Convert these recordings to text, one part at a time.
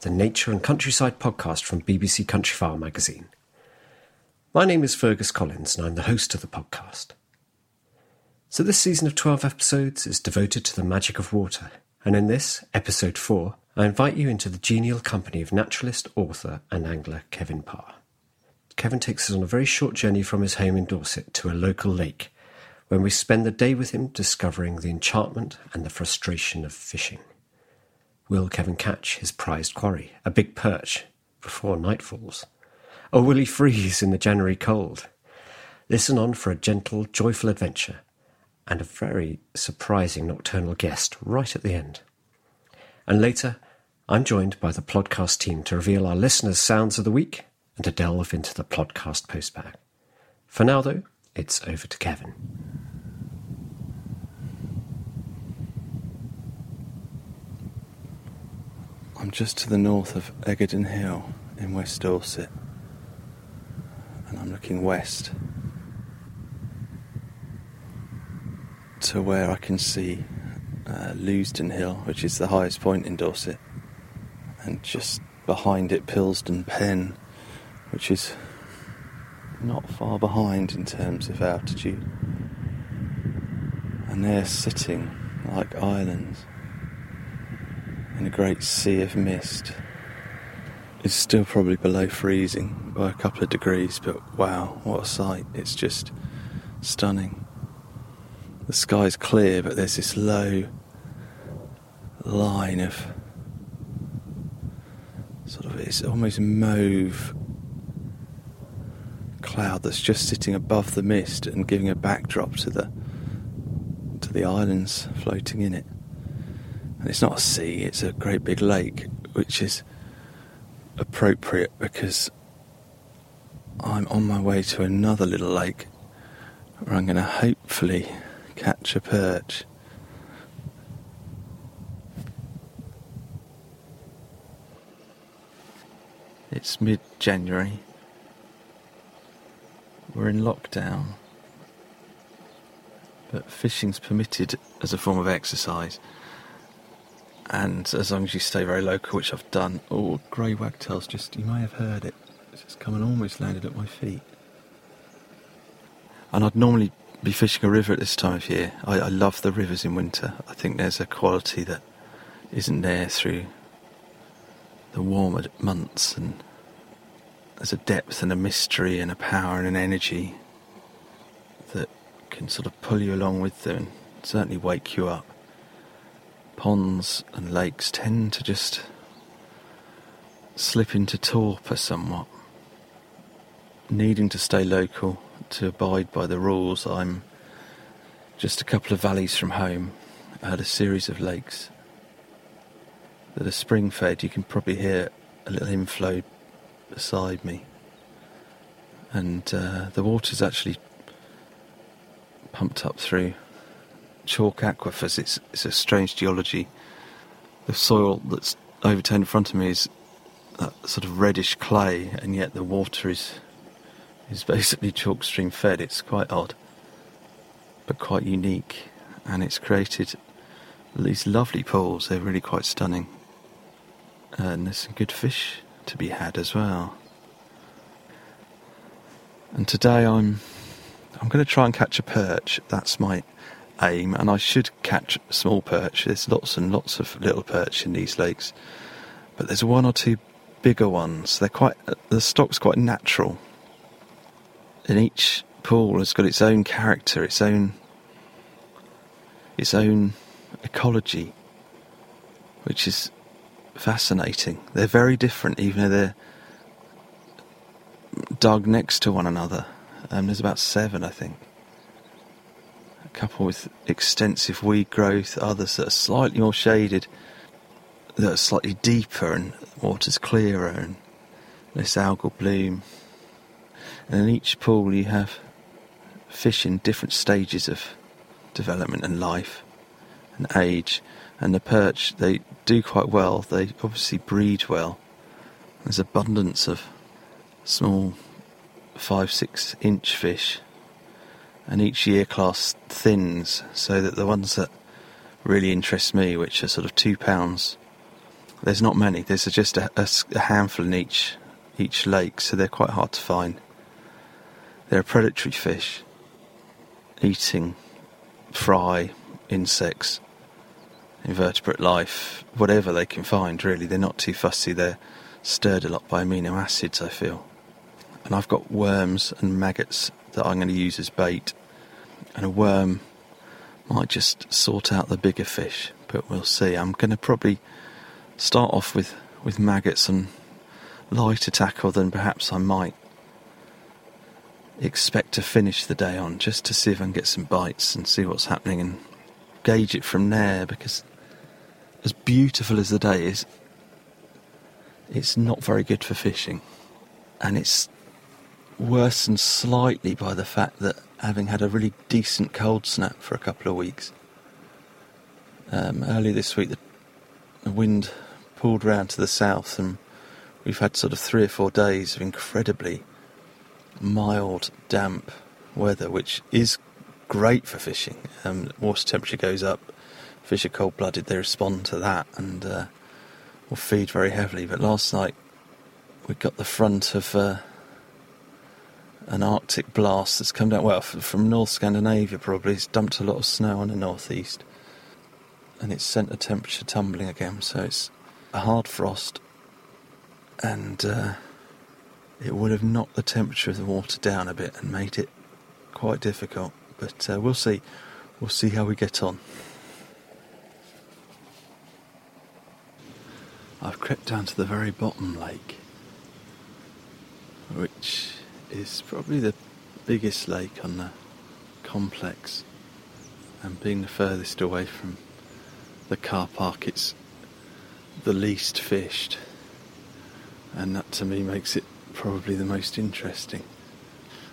the nature and countryside podcast from BBC Countryfile magazine. My name is Fergus Collins, and I'm the host of the podcast. So, this season of 12 episodes is devoted to the magic of water, and in this, episode 4, I invite you into the genial company of naturalist, author, and angler Kevin Parr. Kevin takes us on a very short journey from his home in Dorset to a local lake, when we spend the day with him discovering the enchantment and the frustration of fishing. Will Kevin catch his prized quarry, a big perch, before night falls? Or will he freeze in the January cold? Listen on for a gentle, joyful adventure and a very surprising nocturnal guest right at the end. And later, I'm joined by the podcast team to reveal our listeners' sounds of the week and to delve into the podcast postbag. For now, though, it's over to Kevin. I'm just to the north of Eggardon Hill in West Dorset, and I'm looking west to where I can see uh, Hill, which is the highest point in Dorset, and just behind it, Pilsdon Pen, which is not far behind in terms of altitude. And they're sitting like islands in a great sea of mist. It's still probably below freezing by a couple of degrees, but wow, what a sight! It's just stunning. The sky's clear, but there's this low line of sort of it's almost mauve cloud that's just sitting above the mist and giving a backdrop to the to the islands floating in it. And it's not a sea, it's a great big lake, which is appropriate because I'm on my way to another little lake where I'm going to hopefully catch a perch. It's mid January. We're in lockdown. But fishing's permitted as a form of exercise. And as long as you stay very local, which I've done. Oh, grey wagtails just, you may have heard it. It's just come and almost landed at my feet. And I'd normally be fishing a river at this time of year. I, I love the rivers in winter. I think there's a quality that isn't there through the warmer months, and there's a depth and a mystery and a power and an energy that can sort of pull you along with them and certainly wake you up. Ponds and lakes tend to just slip into torpor somewhat. Needing to stay local to abide by the rules, I'm just a couple of valleys from home. I had a series of lakes that are spring fed. You can probably hear a little inflow beside me. And uh, the water's actually pumped up through chalk aquifers. It's, it's a strange geology. The soil that's overturned in front of me is that sort of reddish clay, and yet the water is is basically chalk stream fed. It's quite odd, but quite unique, and it's created these lovely pools. They're really quite stunning, and there's some good fish to be had as well. And today I'm I'm going to try and catch a perch. That's my aim, and I should catch small perch. There's lots and lots of little perch in these lakes, but there's one or two bigger ones. They're quite the stock's quite natural, and each pool has got its own character, its own its own ecology, which is fascinating. They're very different, even though they're dug next to one another. Um, there's about seven, I think. A couple with extensive weed growth, others that are slightly more shaded, that are slightly deeper and water's clearer and less algal bloom. And in each pool, you have fish in different stages of development and life and age. And the perch, they do quite well. They obviously breed well. There's abundance of small five, six inch fish, and each year class thins so that the ones that really interest me, which are sort of two pounds, there's not many. There's just a, a, handful in each each lake, so they're quite hard to find. They're a predatory fish, eating fry, insects, invertebrate life, whatever they can find. Really, they're not too fussy. They're stirred a lot by amino acids. I feel and I've got worms and maggots that I'm going to use as bait. And a worm might just sort out the bigger fish, but we'll see. I'm going to probably start off with, with maggots and lighter tackle than perhaps I might expect to finish the day on, just to see if I can get some bites and see what's happening and gauge it from there. Because as beautiful as the day is, it's not very good for fishing, and it's worsened slightly by the fact that having had a really decent cold snap for a couple of weeks. Um, earlier this week, the, the wind pulled round to the south, and we've had sort of three or four days of incredibly mild, damp weather, which is great for fishing. Um, water temperature goes up, fish are cold blooded, they respond to that and uh, will feed very heavily. But last night we got the front of uh, an Arctic blast that's come down, well, from North Scandinavia probably. It's dumped a lot of snow on the northeast. And it's sent the temperature tumbling again, so it's a hard frost. And uh, it would have knocked the temperature of the water down a bit and made it quite difficult. But uh, we'll see. We'll see how we get on. I've crept down to the very bottom lake, which is probably the biggest lake on the complex, and being the furthest away from the car park, it's the least fished, and that to me makes it probably the most interesting.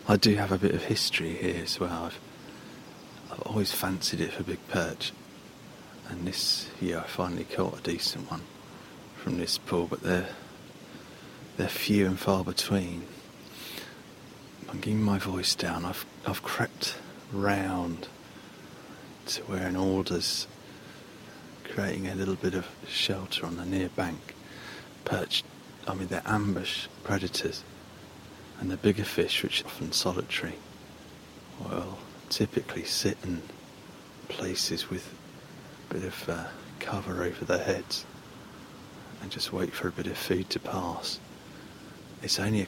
I do have a bit of history here as well. I've, I've always fancied it for big perch, and this year I finally caught a decent one from this pool, but they're they're few and far between. I'm getting my voice down. I've I've crept round to where an alder's creating a little bit of shelter on the near bank, perched. I mean, they're ambush predators, and the bigger fish, which are often solitary, will typically sit in places with a bit of uh, cover over their heads and just wait for a bit of food to pass. It's only a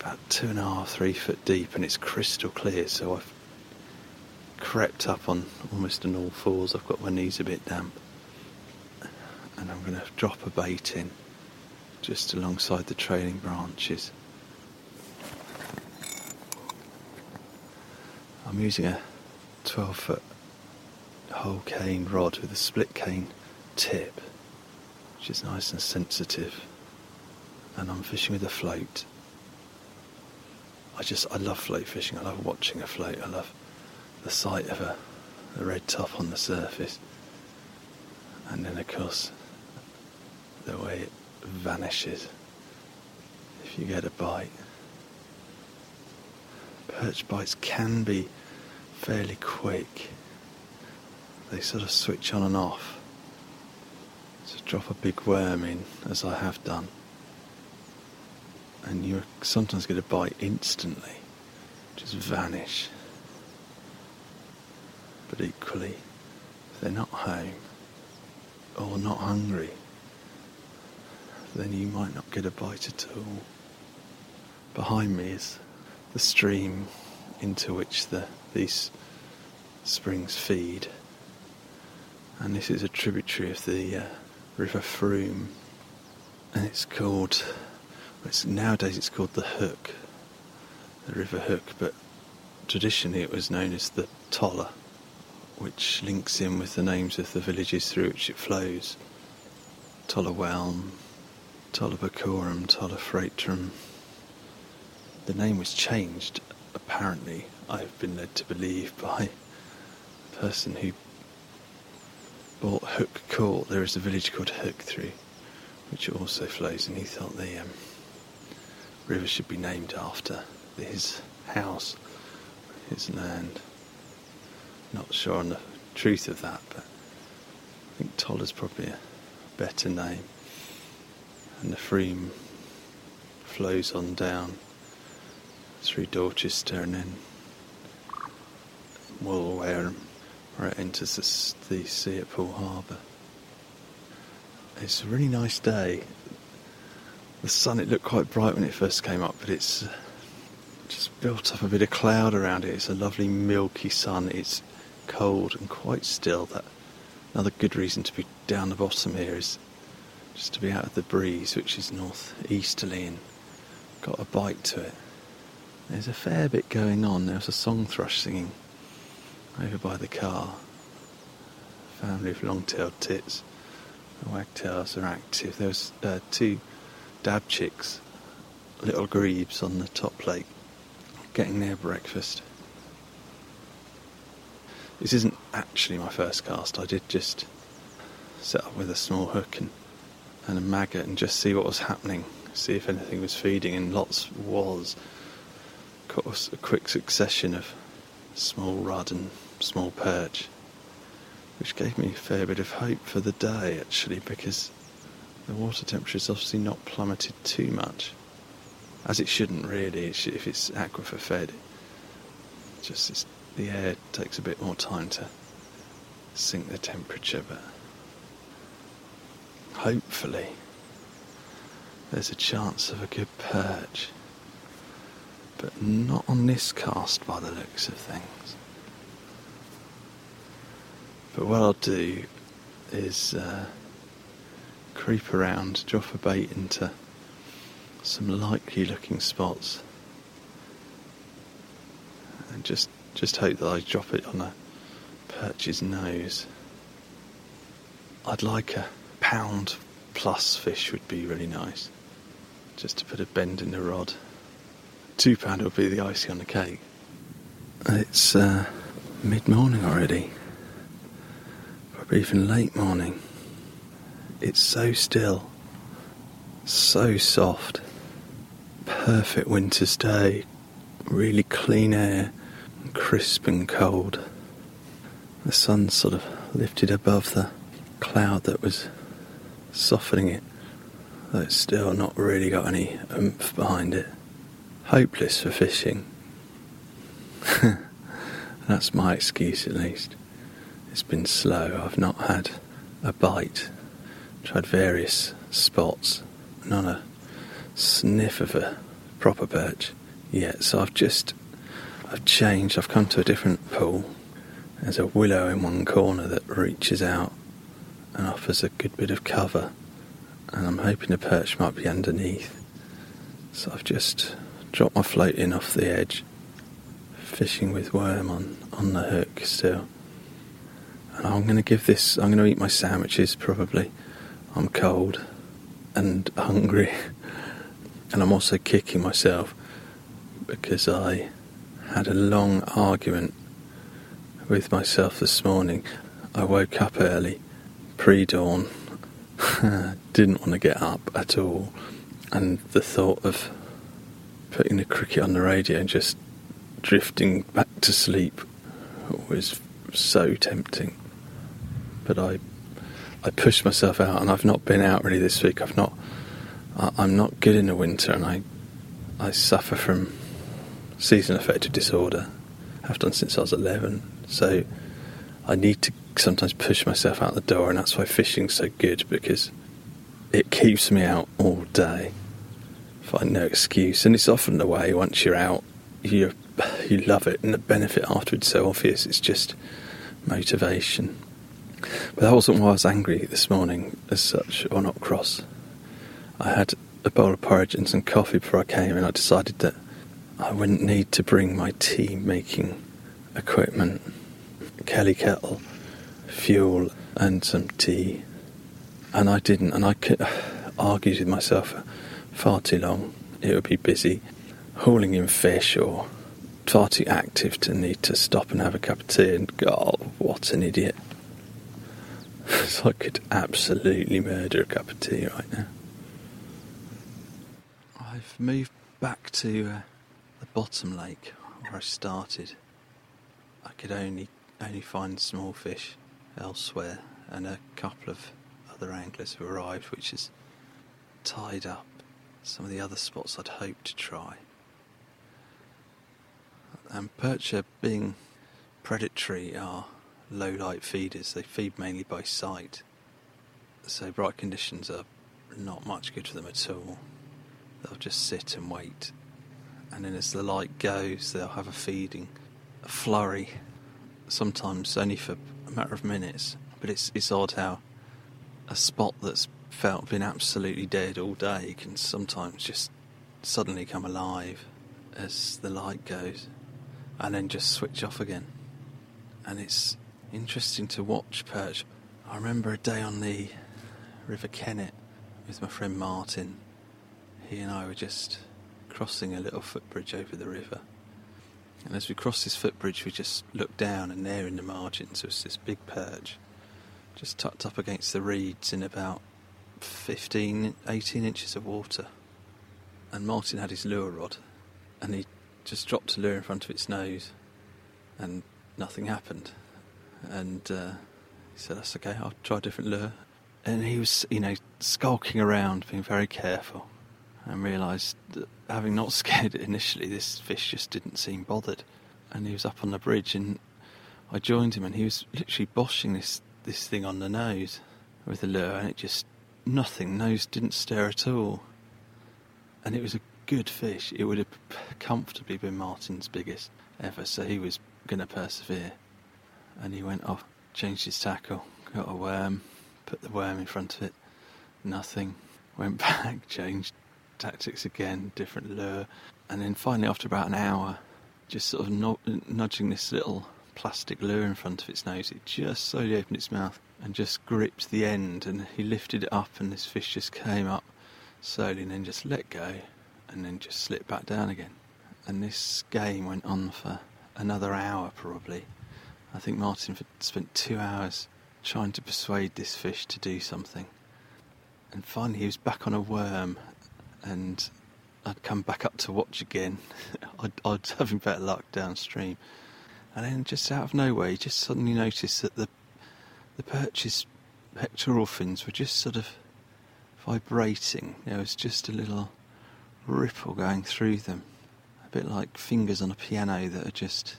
about two and a half, three foot deep, and it's crystal clear. So I've crept up on almost on all fours. I've got my knees a bit damp, and I'm going to drop a bait in just alongside the trailing branches. I'm using a 12 foot whole cane rod with a split cane tip, which is nice and sensitive. And I'm fishing with a float. I just, I love float fishing. I love watching a float. I love the sight of a, a red top on the surface. And then, of course, the way it vanishes if you get a bite. Perch bites can be fairly quick. They sort of switch on and off. So drop a big worm in, as I have done, and you sometimes get a bite instantly, just vanish. But equally, if they're not home or not hungry, then you might not get a bite at all. Behind me is the stream into which the, these springs feed, and this is a tributary of the uh, River Frome, and it's called. It's, nowadays it's called the Hooke, the River Hooke, but traditionally it was known as the Toller, which links in with the names of the villages through which it flows. Toller Whelme, Tullibecorum, Toller Fratrum. The name was changed, apparently, I've been led to believe, by a person who bought Hooke Court. There is a village called Hook through, which also flows, and he thought the um, river should be named after his house, his land. Not sure on the truth of that, but I think Toller's probably a better name and the Frome flows on down through Dorchester and then Woolware where it enters the, the sea at Poole Harbour. It's a really nice day. The sun, it looked quite bright when it first came up, but it's uh, just built up a bit of cloud around it. It's a lovely milky sun. It's cold and quite still. That another good reason to be down the bottom here is just to be out of the breeze, which is northeasterly and got a bite to it. There's a fair bit going on. There's a song thrush singing over by the car. Family of long-tailed tits. The wagtails are active. There's uh, two dab chicks, little grebes on the top plate, getting their breakfast. This isn't actually my first cast. I did just set up with a small hook and and a maggot and just see what was happening, see if anything was feeding, and lots was. Of course, a quick succession of small rudd and small perch, which gave me a fair bit of hope for the day actually, because the water temperature is obviously not plummeted too much, as it shouldn't really. If it's aquifer fed, just the air takes a bit more time to sink the temperature, but hopefully, there's a chance of a good perch. But not on this cast by the looks of things. But what I'll do is uh, creep around, drop a bait into some likely looking spots, and just just hope that I drop it on a perch's nose. I'd like a pound plus fish would be really nice. Just to put a bend in the rod. Two pound would be the icing on the cake. It's uh, mid morning already. Probably even late morning. It's so still. So soft. Perfect winter's day. Really clean air. Crisp and cold. The sun sort of lifted above the cloud that was softening it, though it's still not really got any oomph behind it. Hopeless for fishing. That's my excuse at least. It's been slow, I've not had a bite. Tried various spots, not a sniff of a proper perch yet, so I've just I've changed, I've come to a different pool. There's a willow in one corner that reaches out and offers a good bit of cover. and I'm hoping the perch might be underneath. So I've just dropped my float in off the edge, fishing with worm on, on the hook still. And I'm going to give this, I'm going to eat my sandwiches probably. I'm cold and hungry, and I'm also kicking myself because I had a long argument with myself this morning. I woke up early, pre dawn, didn't want to get up at all, and the thought of putting the cricket on the radio and just drifting back to sleep was so tempting. But I, I pushed myself out, and I've not been out really this week. I've not, I, I'm not good in the winter, and I, I suffer from season affective disorder. I've done since I was 11, so I need to sometimes push myself out the door, and that's why fishing's so good because it keeps me out all day. Find no excuse, and it's often the way once you're out, you you love it, and the benefit afterwards so obvious. It's just motivation. But that wasn't why I was angry this morning, as such, or not cross. I had a bowl of porridge and some coffee before I came, and I decided that I wouldn't need to bring my tea making equipment, Kelly kettle, fuel, and some tea. And I didn't, and I argued with myself for far too long. It would be busy hauling in fish or far too active to need to stop and have a cup of tea and oh, what an idiot. So I could absolutely murder a cup of tea right now. I've moved back to uh, the bottom lake where I started. I could only only find small fish elsewhere and a couple of other anglers have arrived, which has tied up some of the other spots I'd hoped to try. And perch being predatory are low light feeders. They feed mainly by sight. So bright conditions are not much good for them at all. They'll just sit and wait. And then as the light goes, they'll have a feeding a flurry, sometimes only for a matter of minutes. But it's, it's odd how a spot that's felt been absolutely dead all day can sometimes just suddenly come alive as the light goes and then just switch off again. And it's interesting to watch perch. I remember a day on the River Kennet with my friend Martin. He and I were just crossing a little footbridge over the river. And as we crossed this footbridge, we just looked down, and there in the margins was this big perch, just tucked up against the reeds in about 15, 18 inches of water. And Martin had his lure rod, and he just dropped a lure in front of its nose, and nothing happened. And uh, he said, That's okay, I'll try a different lure. And he was, you know, skulking around, being very careful, and realised that having not scared it initially, this fish just didn't seem bothered. And he was up on the bridge, and I joined him, and he was literally boshing this, this thing on the nose with the lure, and it just, nothing, nose didn't stir at all. And it was a good fish. It would have comfortably been Martin's biggest ever, so he was going to persevere and he went off, changed his tackle, got a worm, put the worm in front of it, nothing. Went back, changed tactics again, different lure, and then finally, after about an hour, just sort of nudging this little plastic lure in front of its nose, it just slowly opened its mouth and just gripped the end, and he lifted it up, and this fish just came up slowly, and then just let go, and then just slipped back down again. And this game went on for another hour probably. I think Martin spent two hours trying to persuade this fish to do something. And finally, he was back on a worm, and I'd come back up to watch again. I'd, I'd having better luck downstream. And then, just out of nowhere, he just suddenly noticed that the the perch's pectoral fins were just sort of vibrating. There was just a little ripple going through them, a bit like fingers on a piano that are just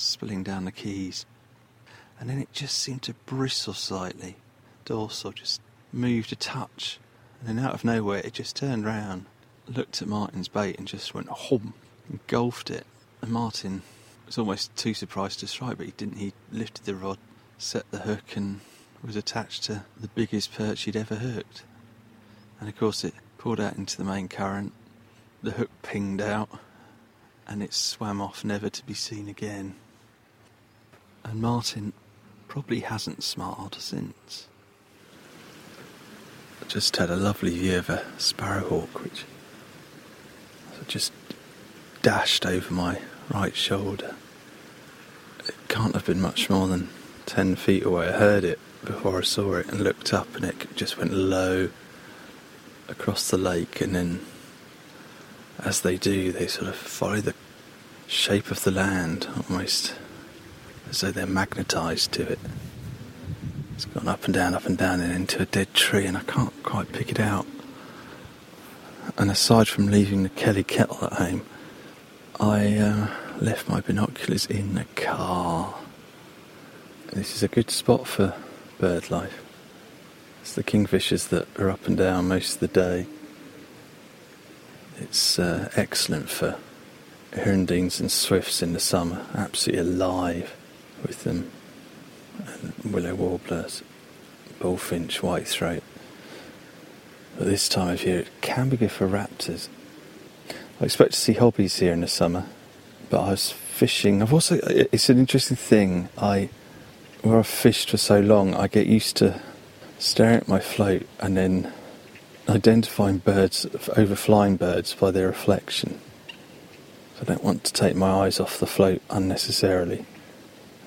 spilling down the keys. And then it just seemed to bristle slightly. Dorsal just moved a touch. And then out of nowhere, it just turned round, looked at Martin's bait, and just went hum, engulfed it. And Martin was almost too surprised to strike, but he didn't. He lifted the rod, set the hook, and was attached to the biggest perch he'd ever hooked. And of course, it pulled out into the main current. The hook pinged out, and it swam off, never to be seen again. And Martin probably hasn't smiled since. I just had a lovely view of a sparrowhawk, which just dashed over my right shoulder. It can't have been much more than 10 feet away. I heard it before I saw it and looked up, and it just went low across the lake, and then, as they do, they sort of follow the shape of the land almost as though they're magnetized to it. It's gone up and down, up and down, and into a dead tree, and I can't quite pick it out. And aside from leaving the Kelly kettle at home, I uh, left my binoculars in the car. This is a good spot for bird life. It's the kingfishers that are up and down most of the day. It's uh, excellent for hirundines and swifts in the summer, absolutely alive with them. And willow warblers, bullfinch, whitethroat. But this time of year it can be good for raptors. I expect to see hobbies here in the summer, but I was fishing. I've also, it's an interesting thing. I, where I've fished for so long, I get used to staring at my float and then identifying birds, overflying birds by their reflection. I don't want to take my eyes off the float unnecessarily.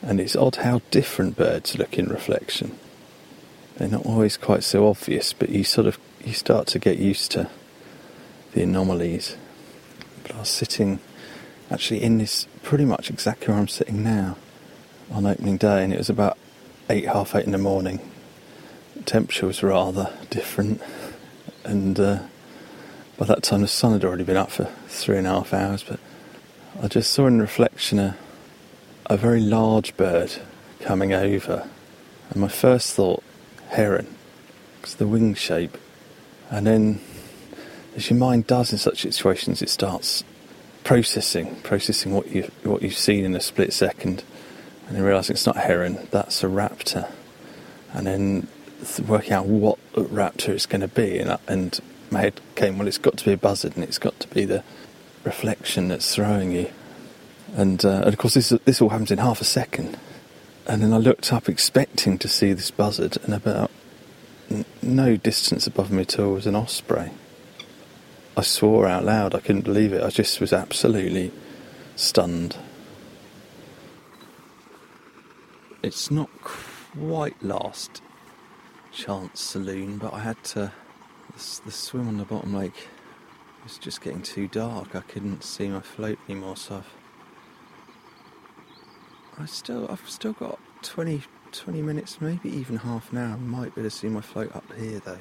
And it's odd how different birds look in reflection. They're not always quite so obvious, but you sort of you start to get used to the anomalies. But I was sitting actually in this pretty much exactly where I'm sitting now on opening day, and it was about eight, half eight in the morning. The temperature was rather different, and uh, by that time the sun had already been up for three and a half hours. But I just saw in reflection a, a very large bird coming over, and my first thought, heron, because the wing shape. And then, as your mind does in such situations, it starts processing, processing what you what you've seen in a split second, and then realizing it's not heron, that's a raptor, and then working out what raptor it's going to be, and, and my head came, well, it's got to be a buzzard, and it's got to be the reflection that's throwing you, and, uh, and of course this this all happens in half a second, and then I looked up expecting to see this buzzard, and about no distance above me at all was an osprey. I swore out loud. I couldn't believe it. I just was absolutely stunned. It's not quite last chance saloon, but I had to. The, swim on the bottom lake was just getting too dark. I couldn't see my float anymore, so I've. I still, I've still got 20, 20 minutes, maybe even half an hour. I might be able to see my float up here though.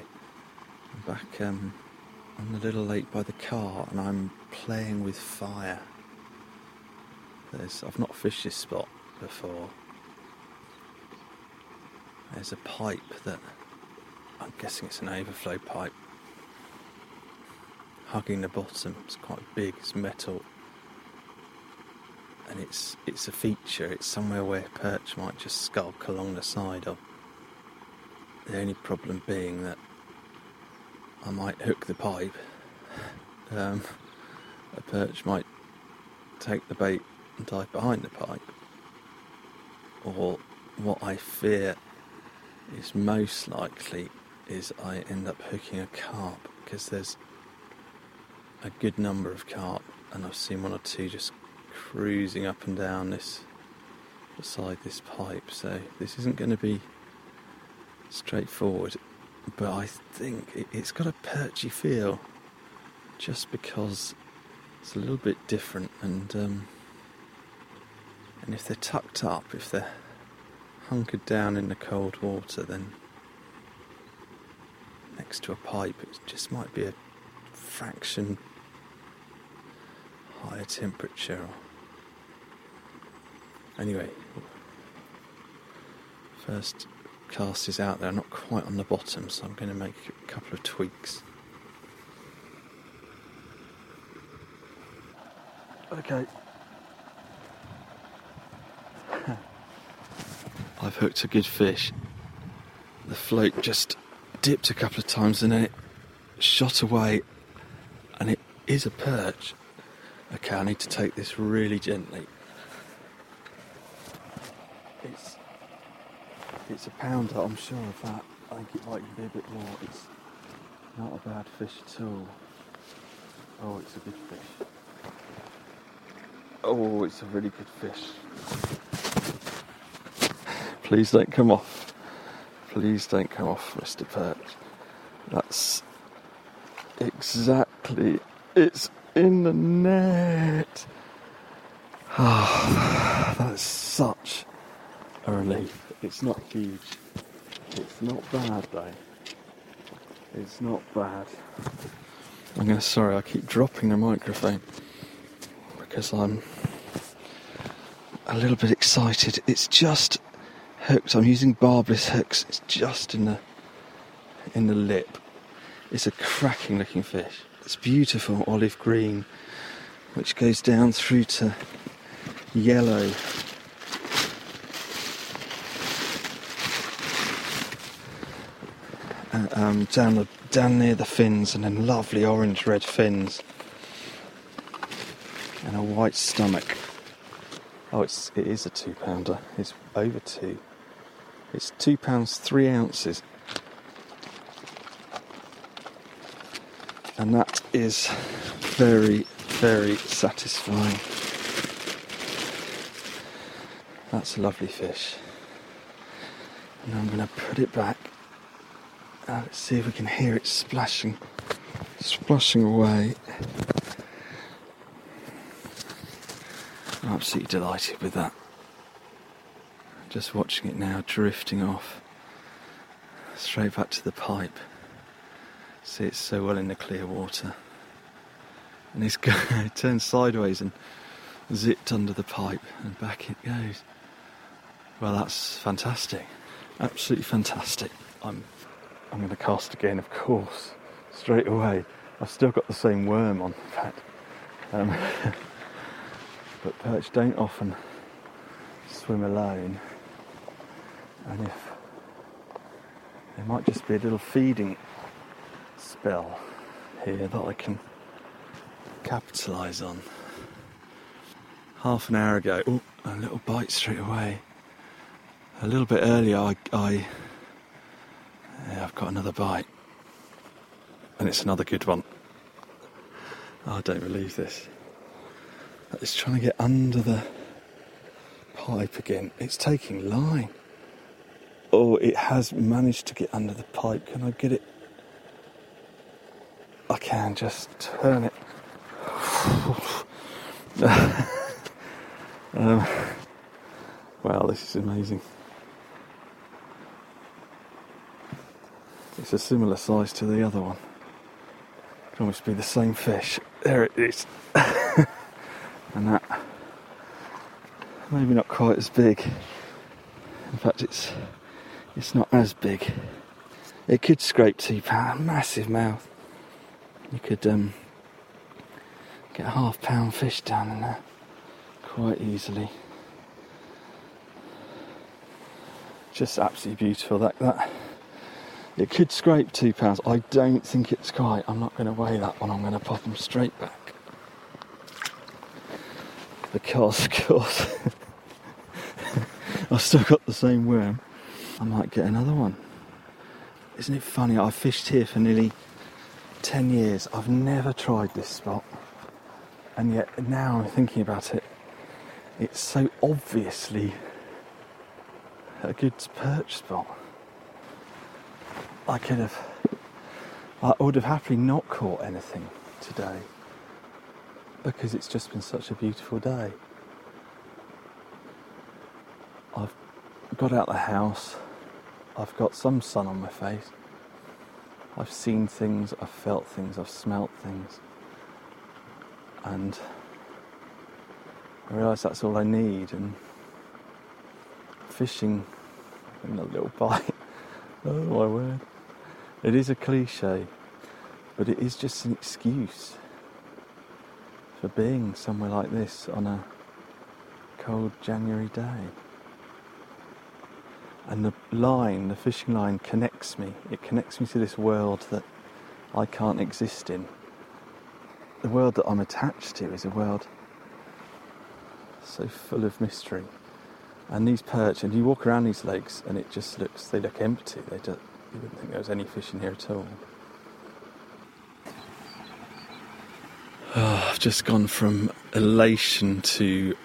I'm back um, on the little lake by the car and I'm playing with fire. There's, I've not fished this spot before. There's a pipe that I'm guessing it's an overflow pipe hugging the bottom. It's quite big, it's metal and it's it's a feature. It's somewhere where perch might just skulk along the side of. The only problem being that I might hook the pipe. Um, a perch might take the bait and dive behind the pipe. Or what I fear is most likely is I end up hooking a carp because there's a good number of carp and I've seen one or two just cruising up and down this beside this pipe, so this isn't going to be straightforward. But I think it, it's got a perchy feel, just because it's a little bit different, and um, and if they're tucked up, if they're hunkered down in the cold water, then next to a pipe, it just might be a fraction higher temperature. Anyway, first cast is out there, not quite on the bottom, so I'm going to make a couple of tweaks. Okay. I've hooked a good fish. The float just dipped a couple of times and then it shot away, and it is a perch. Okay, I need to take this really gently. It's it's a pounder, I'm sure of that. I think it might be a bit more. It's not a bad fish at all. Oh, it's a good fish. Oh, it's a really good fish. Please don't come off. Please don't come off, Mr. Perch. That's exactly. It's in the net. Ah, that's such a relief. It's not huge. It's not bad though. It's not bad. I'm gonna sorry, I keep dropping the microphone because I'm a little bit excited. It's just hooked. I'm using barbless hooks. It's just in the in the lip. It's a cracking looking fish. It's beautiful olive green, which goes down through to yellow. Uh, um, down the down near the fins, and then lovely orange red fins, and a white stomach. Oh, it's it is a two pounder. It's over two. It's two pounds three ounces. And that is very, very satisfying. That's a lovely fish. And I'm going to put it back. Uh, let's see if we can hear it splashing, splashing away. I'm absolutely delighted with that. Just watching it now drifting off straight back to the pipe. See, it's so well in the clear water. And it's go- it turns sideways and zipped under the pipe, and back it goes. Well, that's fantastic. Absolutely fantastic. I'm, I'm going to cast again, of course, straight away. I've still got the same worm on, in fact. Um, but perch don't often swim alone. And if there might just be a little feeding spell here that I can capitalise on. Half an hour ago, oh, a little bite straight away. A little bit earlier, I, I yeah, I've got another bite, and it's another good one. Oh, I don't believe this. It's trying to get under the pipe again. It's taking line. Oh, it has managed to get under the pipe. Can I get it? I can just turn it. um, wow, this is amazing. It's a similar size to the other one. Could almost be the same fish. There it is. and that maybe not quite as big. In fact, it's it's not as big. It could scrape two pound, massive mouth. You could um, get a half pound fish down in there quite easily. Just absolutely beautiful. That that it could scrape two pounds. I don't think it's quite. I'm not going to weigh that one. I'm going to pop them straight back because, of course, I've still got the same worm. I might get another one. Isn't it funny? I've fished here for nearly 10 years. I've never tried this spot. And yet now I'm thinking about it, it's so obviously a good perch spot. I could have, I would have happily not caught anything today because it's just been such a beautiful day. I've got out the house, I've got some sun on my face. I've seen things, I've felt things, I've smelt things. And I realise that's all I need. And fishing in a little bite. oh my word. It is a cliche, but it is just an excuse for being somewhere like this on a cold January day. And the line, the fishing line, connects me. It connects me to this world that I can't exist in. The world that I'm attached to is a world so full of mystery. And these perch, and you walk around these lakes, and it just looks, they look empty. They don't, you wouldn't think there was any fish in here at all. Oh, I've just gone from elation to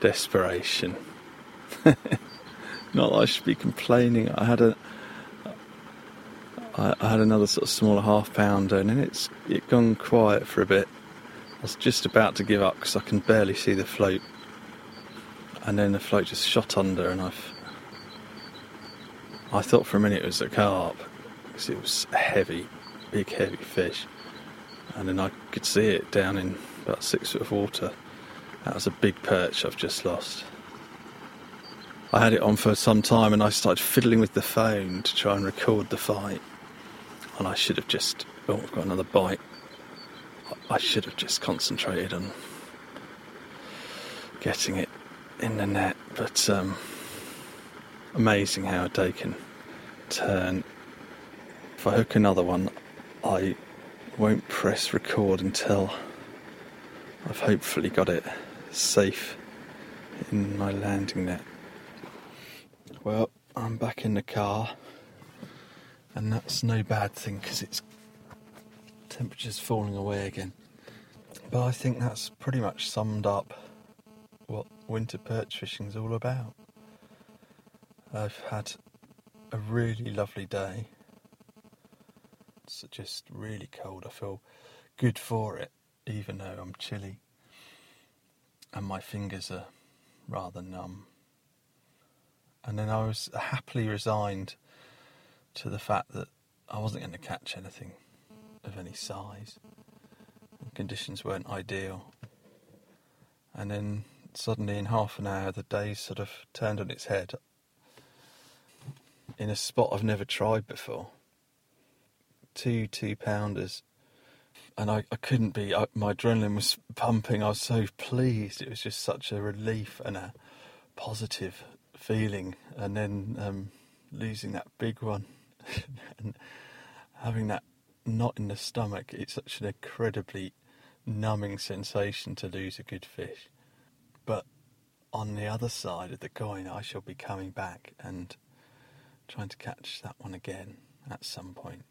desperation. Not that I should be complaining. I had a, I, had another sort of smaller half pounder, and then it's it gone quiet for a bit. I was just about to give up because I can barely see the float, and then the float just shot under, and I've. I thought for a minute it was a carp because it was a heavy, big, heavy fish, and then I could see it down in about six foot of water. That was a big perch I've just lost. I had it on for some time and I started fiddling with the phone to try and record the fight. And I should have just, oh, I've got another bite. I should have just concentrated on getting it in the net. But um, amazing how a day can turn. If I hook another one, I won't press record until I've hopefully got it safe in my landing net. Well, I'm back in the car, and that's no bad thing because it's temperature's falling away again. But I think that's pretty much summed up what winter perch fishing's all about. I've had a really lovely day. It's just really cold. I feel good for it, even though I'm chilly and my fingers are rather numb. And then I was happily resigned to the fact that I wasn't going to catch anything of any size. Conditions weren't ideal. And then suddenly, in half an hour, the day sort of turned on its head in a spot I've never tried before. Two two pounders and I, I couldn't be. I, my adrenaline was pumping. I was so pleased. It was just such a relief and a positive feeling. And then um, losing that big one and having that knot in the stomach, it's such an incredibly numbing sensation to lose a good fish. But on the other side of the coin, I shall be coming back and trying to catch that one again at some point.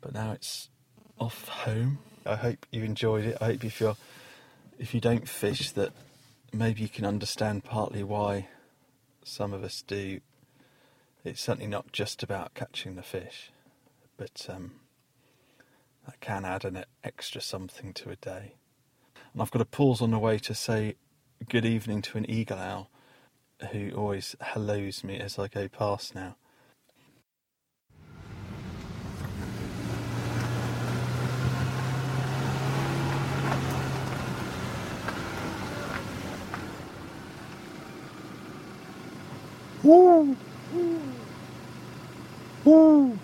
But now it's off home. I hope you enjoyed it. I hope if you're if you don't fish that maybe you can understand partly why some of us do. It's certainly not just about catching the fish, but um, that can add an extra something to a day. And I've got to pause on the way to say good evening to an eagle owl who always hellos me as I go past now. Woo! Woo!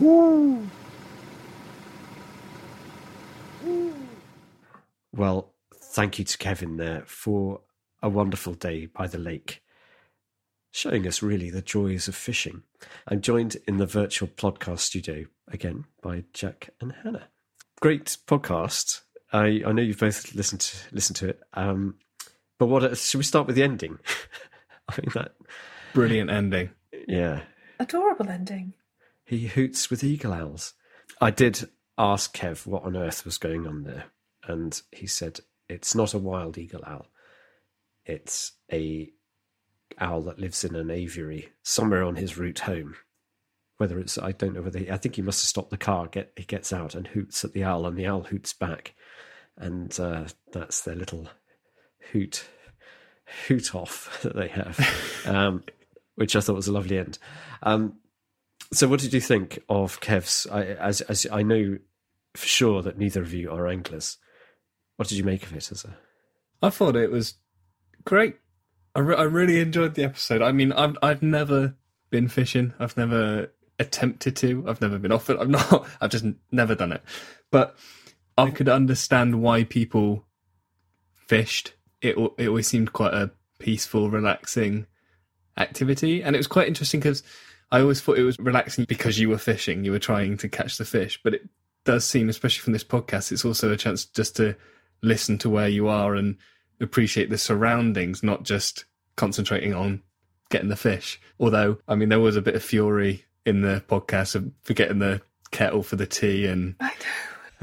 Woo! Well, thank you to Kevin there for a wonderful day by the lake, showing us really the joys of fishing. I'm joined in the virtual podcast studio again by Jack and Hannah. Great podcast. I, I know you've both listened to listened to it. Um, but what should we start with the ending? I think that brilliant ending. Yeah, adorable ending. He hoots with eagle owls. I did ask Kev what on earth was going on there, and he said it's not a wild eagle owl. It's a owl that lives in an aviary somewhere on his route home. Whether it's I don't know whether he, I think he must have stopped the car. Get he gets out and hoots at the owl, and the owl hoots back and uh, that's their little hoot hoot off that they have, um, which I thought was a lovely end. Um, so, what did you think of Kev's? I, as as I know for sure that neither of you are anglers. What did you make of it as a? I thought it was great. I, re- I really enjoyed the episode. I mean, I've I've never been fishing. I've never attempted to. I've never been offered. I've not. I've just never done it. But I could understand why people fished it it always seemed quite a peaceful, relaxing activity, and it was quite interesting because I always thought it was relaxing because you were fishing, you were trying to catch the fish, but it does seem, especially from this podcast, it's also a chance just to listen to where you are and appreciate the surroundings, not just concentrating on getting the fish. Although, I mean, there was a bit of fury in the podcast of forgetting the kettle for the tea and. I know.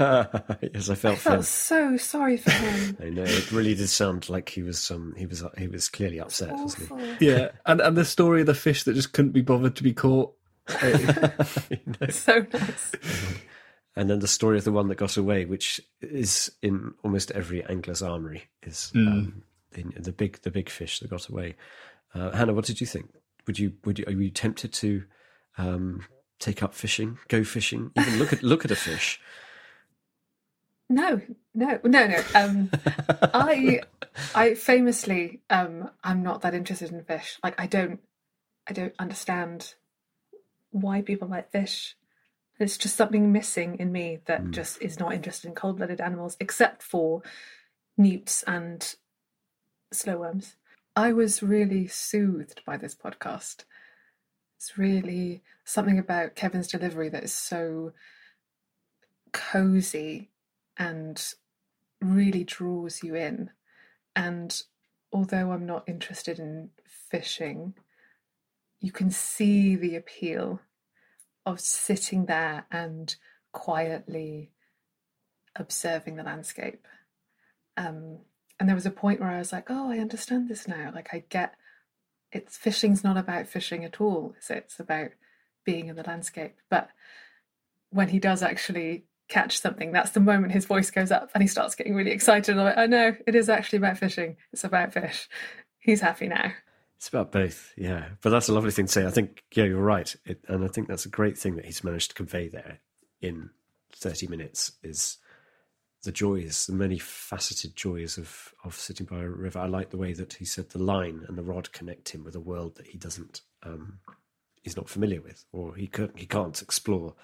yes, I felt, I felt so sorry for him. I know it really did sound like he was um he was he was clearly upset, wasn't he? Yeah, and and the story of the fish that just couldn't be bothered to be caught. he? You know? So nice. And then the story of the one that got away, which is in almost every angler's armory, is um, the, the big the big fish that got away. Uh, Hannah, what did you think? Would you would you, are you tempted to um, take up fishing, go fishing, even look at look at a fish? No, no, no, no. Um, I, I famously, um, I'm not that interested in fish. Like, I don't, I don't understand why people like fish. It's just something missing in me that hmm. just is not interested in cold-blooded animals, except for newts and slow worms. I was really soothed by this podcast. It's really something about Kevin's delivery that is so cozy and really draws you in. And although I'm not interested in fishing, you can see the appeal of sitting there and quietly observing the landscape. Um, and there was a point where I was like, oh, I understand this now. Like, I get it's fishing's not about fishing at all, is it? It's about being in the landscape. But when he does actually catch something, that's the moment his voice goes up and he starts getting really excited. And I'm like, I know, it is actually about fishing. It's about fish. He's happy now. It's about both, yeah. But that's a lovely thing to say. I think, yeah, you're right, it, and I think that's a great thing that he's managed to convey there in 30 minutes is the joys, the many faceted joys of of sitting by a river. I like the way that he said the line and the rod connect him with a world that he doesn't, um, he's not familiar with, or he could he can't explore.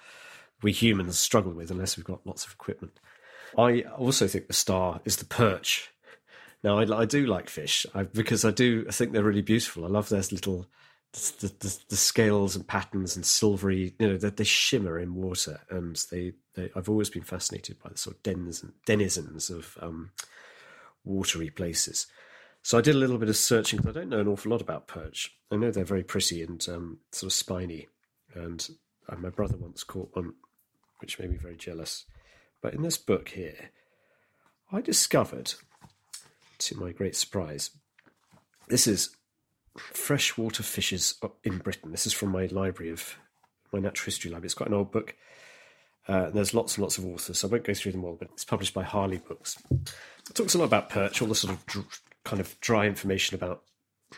We humans struggle with unless we've got lots of equipment. I also think the star is the perch. Now, I, I do like fish I, because I do. I think they're really beautiful. I love their little the, the, the scales and patterns and silvery. You know, that they, shimmer in water, and they, they. I've always been fascinated by the sort of denizens, denizens of um, watery places. So I did a little bit of searching because I don't know an awful lot about perch. I know they're very pretty and um, sort of spiny, and uh, my brother once caught one, which made me very jealous. But in this book here, I discovered, to my great surprise, this is freshwater fishes in Britain. This is from my library of my natural history library. It's quite an old book. Uh, there's lots and lots of authors, so I won't go through them all, but it's published by Harley Books. It talks a lot about perch, all the sort of dr- kind of dry information about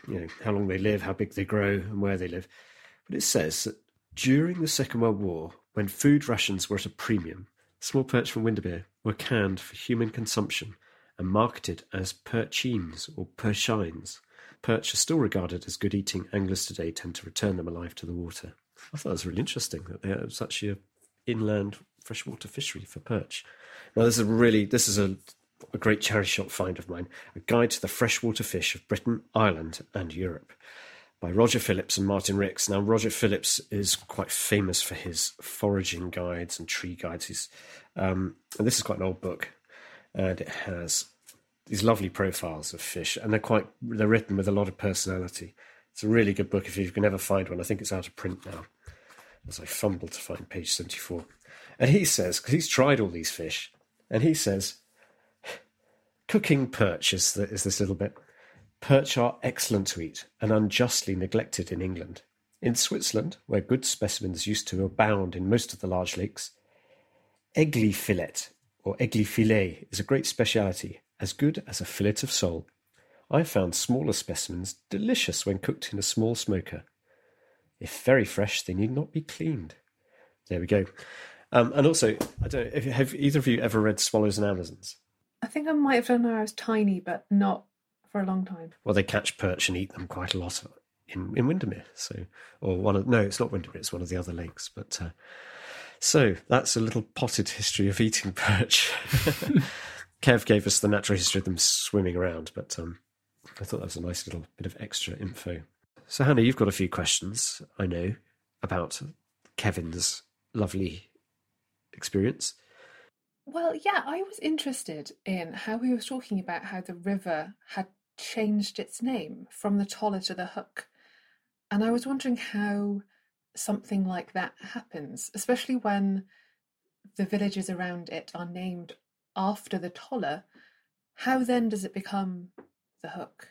you know how long they live, how big they grow, and where they live. But it says that during the Second World War, when food rations were at a premium, small perch from Windermere were canned for human consumption and marketed as perchines or perchines. Perch are still regarded as good eating. Anglers today tend to return them alive to the water. I thought it was really interesting that there was actually a inland freshwater fishery for perch. Now, this is a really this is a a great charity shop find of mine, a guide to the freshwater fish of Britain, Ireland, and Europe, by Roger Phillips and Martin Rix. Now, Roger Phillips is quite famous for his foraging guides and tree guides. He's, um, and this is quite an old book, and it has these lovely profiles of fish, and they're quite they're written with a lot of personality. It's a really good book if you can ever find one. I think it's out of print now, as I fumble to find page seventy four. And he says because he's tried all these fish, and he says cooking perch is, the, is this little bit. Perch are excellent to eat and unjustly neglected in England. In Switzerland, where good specimens used to abound in most of the large lakes, Egli fillet or Egli filet is a great speciality, as good as a fillet of sole. I found smaller specimens delicious when cooked in a small smoker. If very fresh, they need not be cleaned. There we go. Um, and also, I don't. If, have either of you ever read Swallows and Amazons? I think I might have done when I was tiny, but not for a long time. Well, they catch perch and eat them quite a lot in in Windermere. So, or one of no, it's not Windermere. It's one of the other lakes. But uh, so that's a little potted history of eating perch. Kev gave us the natural history of them swimming around, but um, I thought that was a nice little bit of extra info. So, Hannah, you've got a few questions, I know, about Kevin's lovely experience. Well, yeah, I was interested in how he was talking about how the river had changed its name from the Toller to the Hooke. And I was wondering how something like that happens, especially when the villages around it are named after the Toller. How then does it become the Hooke?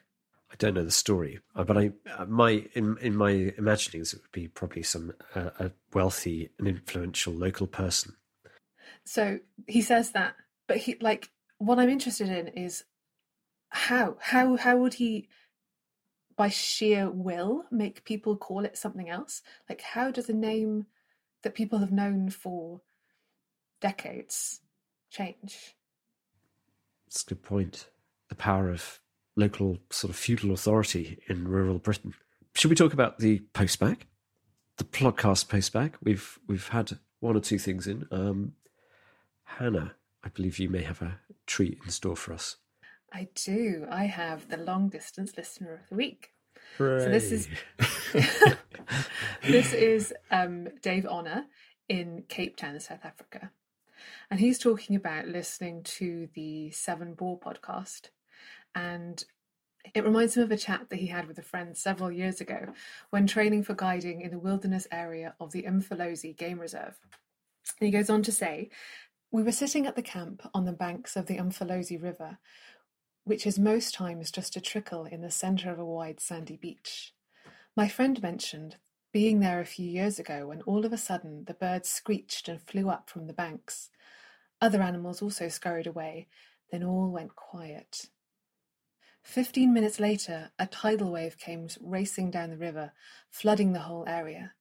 I don't know the story, uh, but I uh, my in in my imaginings it would be probably some uh, a wealthy and influential local person so he says that, but he like what I'm interested in is how how how would he by sheer will make people call it something else? Like how does a name that people have known for decades change? That's a good point. The power of local sort of feudal authority in rural Britain. Should we talk about the postbag? The podcast postbag. We've we've had one or two things in. Um, Hannah, I believe you may have a treat in store for us. I do. I have the long distance listener of the week. Hooray. So this is this is um, Dave Honor in Cape Town, South Africa, and he's talking about listening to the Severn Bore podcast, and it reminds him of a chat that he had with a friend several years ago when training for guiding in the wilderness area of the Umfolozi Game Reserve. And he goes on to say we were sitting at the camp on the banks of the Umfolozi River, which is most times just a trickle in the centre of a wide sandy beach. My friend mentioned being there a few years ago when all of a sudden the birds screeched and flew up from the banks. Other animals also scurried away, then all went quiet. Fifteen minutes later, a tidal wave came racing down the river, flooding the whole area.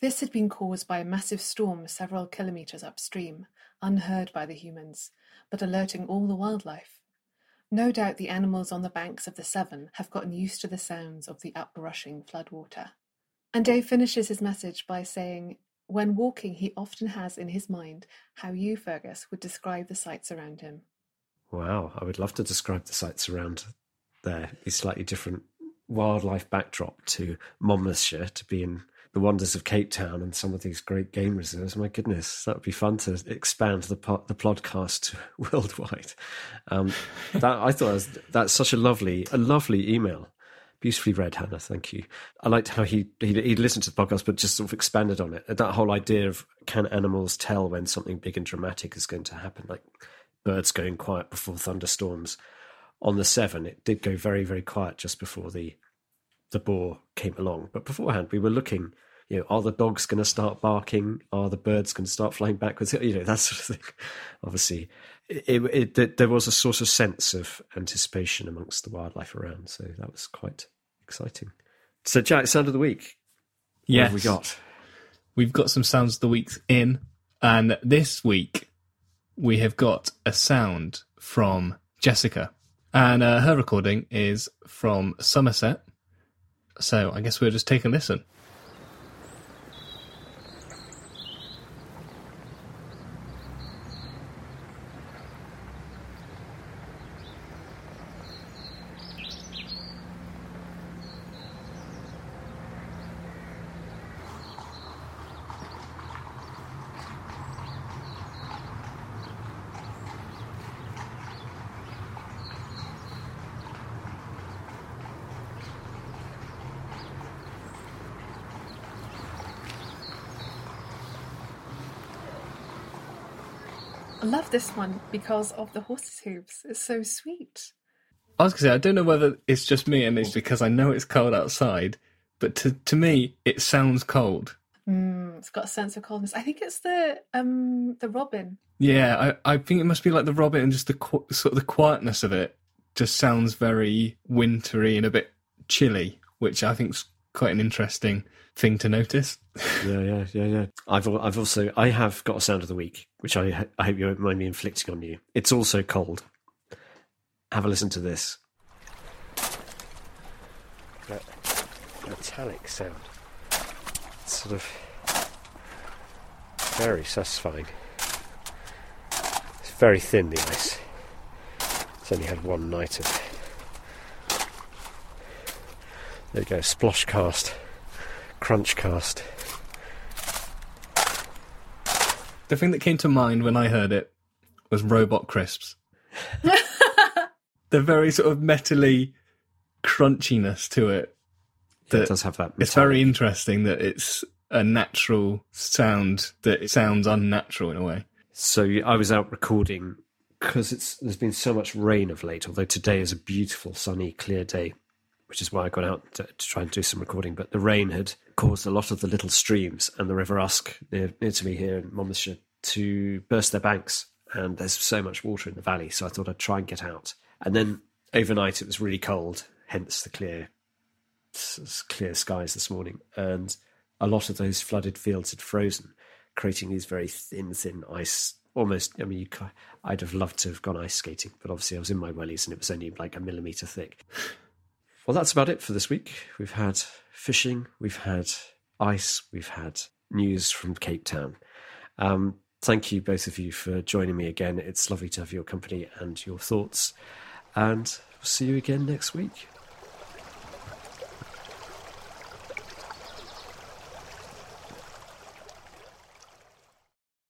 This had been caused by a massive storm several kilometres upstream, unheard by the humans, but alerting all the wildlife. No doubt the animals on the banks of the Severn have gotten used to the sounds of the uprushing floodwater. And Dave finishes his message by saying, When walking, he often has in his mind how you, Fergus, would describe the sights around him. Wow, I would love to describe the sights around there. A slightly different wildlife backdrop to Monmouthshire to be in the wonders of Cape Town and some of these great game reserves. My goodness, that would be fun to expand the the podcast worldwide. Um, that I thought was, that's such a lovely a lovely email. Beautifully read, Hannah. Thank you. I liked how he, he he listened to the podcast, but just sort of expanded on it. That whole idea of can animals tell when something big and dramatic is going to happen, like birds going quiet before thunderstorms. On the Severn, it did go very very quiet just before the the bore came along. But beforehand, we were looking. You know, are the dogs going to start barking? Are the birds going to start flying backwards? You know, that sort of thing. Obviously, it, it, it, there was a sort of sense of anticipation amongst the wildlife around. So that was quite exciting. So, Jack, sound of the week. Yes, we got? We've got some sounds of the weeks in, and this week we have got a sound from Jessica, and uh, her recording is from Somerset so I guess we'll just take a listen. I love this one because of the horse's hooves. It's so sweet. I was going to say, I don't know whether it's just me and it's because I know it's cold outside, but to, to me, it sounds cold. Mm, it's got a sense of coldness. I think it's the um the robin. Yeah, I, I think it must be like the robin and just the sort of the quietness of it just sounds very wintry and a bit chilly, which I think is quite an interesting thing to notice. yeah, yeah, yeah, yeah. I've I've also I have got a sound of the week, which I I hope you won't mind me inflicting on you. It's also cold. Have a listen to this. That metallic sound. It's sort of very satisfying. It's very thin, the ice. It's only had one night of. There you go, splosh cast, crunch cast. The thing that came to mind when I heard it was robot crisps. the very sort of metally crunchiness to it. Yeah, it does have that. It's very interesting that it's a natural sound that it sounds unnatural in a way. So I was out recording because it's there's been so much rain of late. Although today is a beautiful, sunny, clear day, which is why I got out to, to try and do some recording. But the rain had caused a lot of the little streams and the River Usk near, near to me here in Monmouthshire to burst their banks, and there's so much water in the valley. So I thought I'd try and get out. And then overnight it was really cold, hence the clear, clear skies this morning, and a lot of those flooded fields had frozen, creating these very thin, thin ice. Almost, I mean, you, I'd have loved to have gone ice skating, but obviously I was in my wellies and it was only like a millimetre thick. Well, that's about it for this week. We've had fishing, we've had ice, we've had news from Cape Town. Um, thank you, both of you, for joining me again. It's lovely to have your company and your thoughts. And we'll see you again next week.